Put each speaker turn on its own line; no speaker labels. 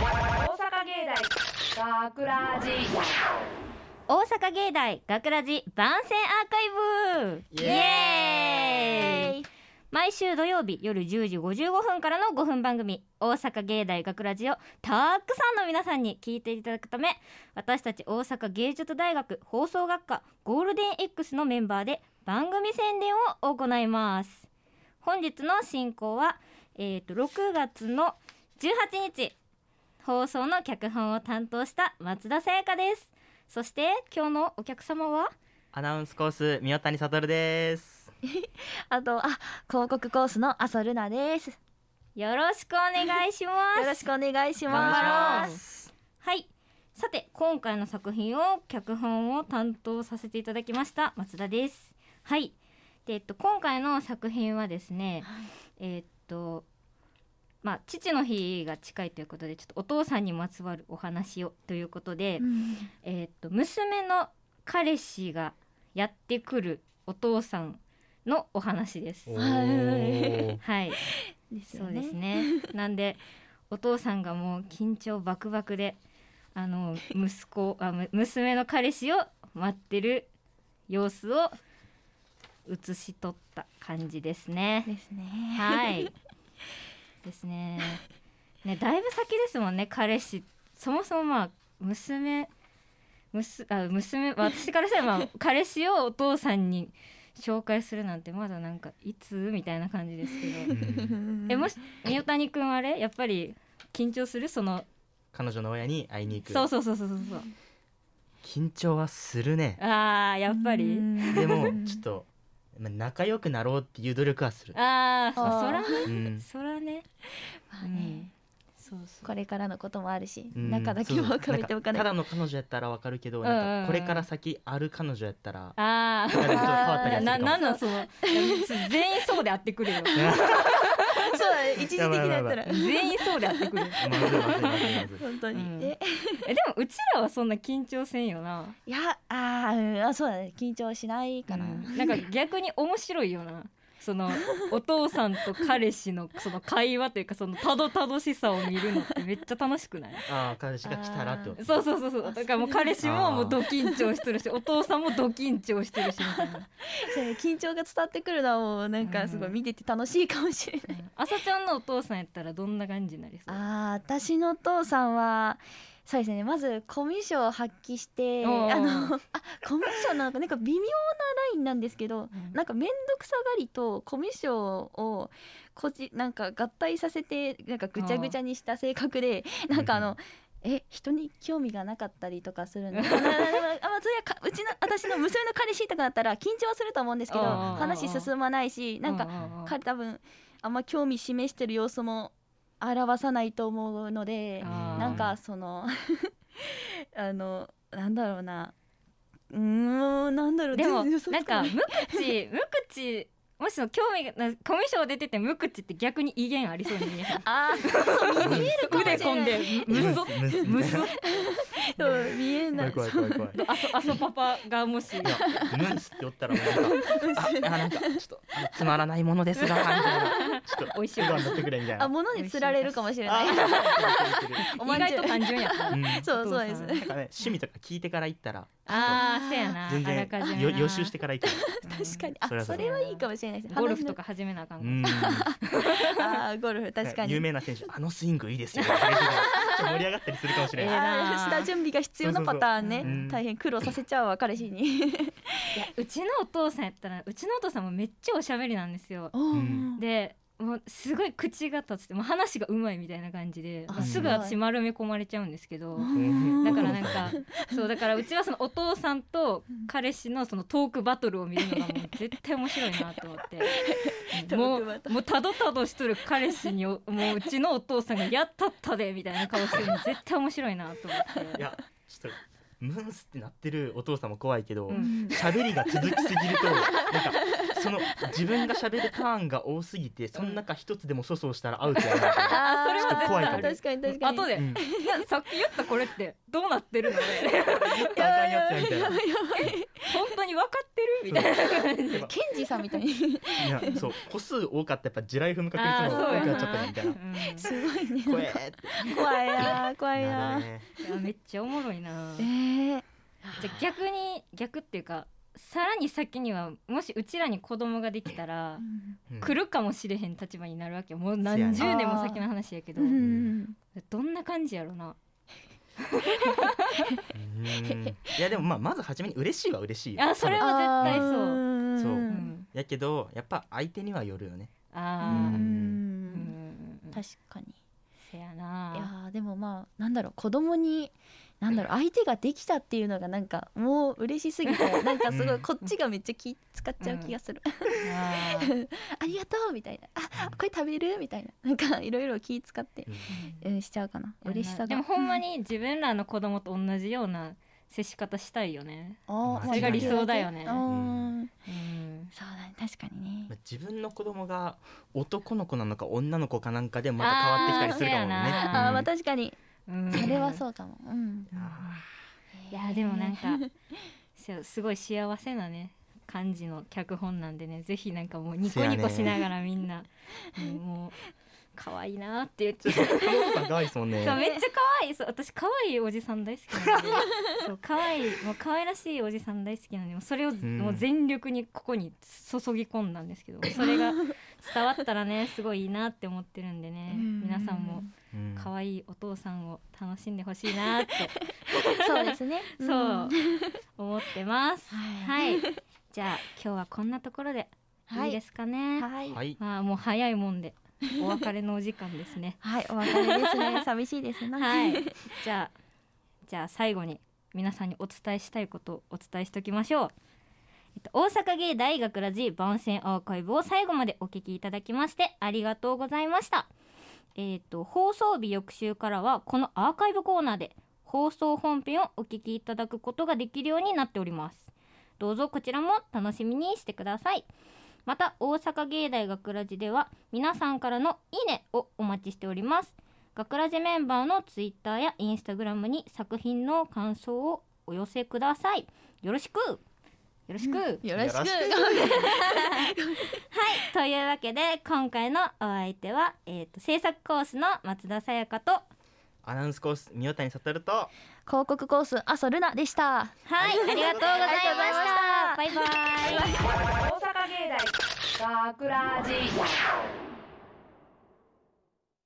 阪芸大学ラジ。
大阪芸大学ラジ番宣アーカイブ。
イエ
ーイ。毎週土曜日夜10時55分からの5分番組「大阪芸大学ラジをたくさんの皆さんに聞いていただくため私たち大阪芸術大学放送学科ゴールデン X のメンバーで番組宣伝を行います。本日の進行は、えー、と6月の18日放送の脚本を担当した松田さやかです。そして今日のお客様は？
アナウンスコース宮谷悟です。
あと、あ、広告コースの阿蘇ルナです。よ
よろしくお願いします。
ろしくお願いしま。
す。
はい。さて今回の作品を脚本を担当させていただきました松田です。はい。でえっと今回の作品はですね、えっとまあ父の日が近いということでちょっとお父さんにまつわるお話をということで、
うん
えっと娘の彼氏がやってくるお父さんのお話です
お
はい
ー
はい
ですよ
そうです
ね。
ね。なんでお父さんがもう緊張バクバクであの息子あむ娘の彼氏を待ってる様子を写し取った感じですね。
ですね。
はい。ですね。ねだいぶ先ですもんね彼氏。そもそもまあ娘むすあ娘私からしたらまあ 彼氏をお父さんに紹介するなんてまだなんかいつみたいな感じですけど。
うん。
えもし宮谷くんあれ？やっぱり緊張する？その
彼女の親に会いに行く。
そうそうそうそうそうそう。
緊張はするね。
あーやっぱり。
でもちょっとまあ仲良くなろうっていう努力はする。
あー
あー
そらね。
うん。
そらね。
まあね、
そうそう。
これからのこともあるし、
うん。
中だけは深めておかない
そうそう。んただの彼女やったらわかるけどなんかこれから先ある彼女やったら
あ
なんかちょっと変わったりはするかも。
ななんなんその 全員そうであってくれよ
そうだね一時的だったら。
全員そうであってくれよ
まずいまずいまずいまずい。
本当に、
うん。
え？
えでもうちらはそんな緊張せんよな。い
やあー、うん、あそうだね。緊張しないかな、
うん。なんか逆に面白いよなそのお父さんと彼氏のその会話というかそのたどたどしさを見るのってめっちゃ楽しくない？
ああ彼氏が来たらってこと。
そうそうそうそう。だからもう彼氏ももうド緊張してるし お父さんもド緊張してるしみたいな。
そうね緊張が伝わってくるのはもうなんかすごい見てて楽しいかもしれない、
朝ちゃんのお父さんやったらどんな感じになりそう？
あー私のお父さんはそうですね。まずコミュ障を発揮してあのあコミュ障なんかなんか微妙なラインなんですけど、
うん。
なんか面倒くさがりとコミュ障をこじなんか合体させてなんかぐちゃぐちゃにした性格でなんかあの。え人に興味がなかったりとかするんであまあそういやかうちの私の娘の彼氏とかだったら緊張はすると思うんですけど話進まないしなんか彼多分あんま興味示してる様子も表さないと思うのでなんかそのあのなんだろうなうんなんだろう
でもなんか無口無口もしの興味がコミュ障出てて無口って逆に威厳ありそうに見えへん
あ見えるかもしれない
腕込んでむそ
む
そ
そう見えない
怖い怖い怖い怖い
あそあそパパがもし
ムンスっておったらもうなんかああなんかちょっとつまらないものですがみたいなちょっと
美味しい。
ご飯取ってくれみたいな。
あ物に釣られるかもしれない。
あ
おまんじゅう。
意外と単純や。
そうそうです
ね趣味とか聞いてから行ったら
ああせやな。
全然予習してから行く
確かに。あ
それは
いいかもしれないです。
ゴルフと
か
か始めなあかん
あーゴルフ確かに。
有名な選手あのスイングいいですよ。盛り上がったりするかもしれ
ええ
ない
下準備が必要なパターンね。大変苦労させちゃうわ彼氏に。
いやうちのお父さんやったらうちのお父さんもめっちゃおしゃべりなんですよ。
ん。
でもうすごい口が立つってもう話がうまいみたいな感じで
あ
すぐ私丸め込まれちゃうんですけど
ん。
だからなんか そうだからうちはそのお父さんと彼氏のそのトークバトルを見るのがもう 絶対面白いなと思って。
ト
もうもうたどたどしとる彼氏におもううちのお父さんが「やったったで」みたいな顔してるの絶対面白いなと思って。
いやちょっとムンスってなってるお父さんも怖いけど
うん。
喋、りが続きすぎるとなんかその自分が喋るターンが多すぎてその中一つでも粗相したらアウトやなみたいな
あそれは絶対
怖いかも。
確かに確かに。
後で、
うん
いやさっき言ったこれってどうなってるので
言ったらあかんやつやみたいな。
本当に分かってるみたいな
ケンジさんみたいに
いやそう個数多かったやっぱ地雷踏む確率も多くな。っちゃったねみたいな
うん。
すごいね
怖え
怖いな怖いな
ね
いやめっちゃおもろいな
えー、
じゃあ逆に逆っていうかさらに先にはもしうちらに子供ができたら、
うん。
来るかもしれへん立場になるわけよ。もう何十年も先の話やけど、
うん。
どんな感じやろな。
うん。いやでもまあまず初めに嬉しいは嬉しいよ。
あそれは絶対そう。
そう。
うん。
やけどやっぱ相手にはよるよね。
あー。
うん。
うん。
確かに。
せや
い
な
やーでもまあなんだろう。子供になんだろう 相手ができたっていうのがなんかもう嬉しすぎて なんかすご
うん。
いこっちがめっちゃ気使っちゃう気がする、
あー
ありがとうみたいな。あこれ食べるみたいな。なんかいろいろ気使って、うん、しちゃうかな。嬉しさが。
でもほんまに自分らの子供と同じような接し方したいよね。
それが理想
だよね。うん。
そうだね確かにね。
まあ自分の子供が男の子なのか女の子かなんかでもまた変わってきたりするかもね。
あ
まあ
うん。
確かに。
うん
それはそうかも。うん。
あ
いやでもなんかすごい幸せなね感じの脚本なんでねぜひなんかもうニコニコしながらみんな、うんもう可愛いなって言っちゃう。
ーそう顔とか可愛いですもんね。
そうめっちゃ可愛い。そう私可愛いおじさん大好きなんで。そう可愛いもう可愛らしいおじさん大好きなんでそれを
ん。
もう全力にここに注ぎ込んだんですけど それが伝わったらねすごいいいなって思ってるんでね。
うん。
皆さんも
うん。
可愛いお父さんを楽しんでほしいなって。
そうですね。
そう思ってます。
は
はい、じゃあ今日はこんなところで
はい。
いいですかね。
はい。
はい。
まあもう早いもんで お別れのお時間ですね。
はいお別れですね 寂しいですな
はい。じゃあじゃあ最後に皆さんにお伝えしたいことをお伝えしておきましょう。えっと、大阪芸大学ラジ番宣アーカイブを最後までお聞きいただきましてありがとうございました。えっと放送日翌週からはこのアーカイブコーナーで放送本編をお聞きいただくことができるようになっております。どうぞこちらも楽しみにしてください。また大阪芸大学ラジでは皆さんからのいいねをお待ちしております。学ラジメンバーのツイッターやインスタグラムに作品の感想をお寄せください。よろしく。よろしく、はい
よろしく。
よろし
というわけで今回のお相手は、えー、と制作コースの松田さやかと
アナウンスコース三代谷悟と
広告コース阿蘇ルナでした。
はい。ありがとうございました。バイバイ
芸大学ラジ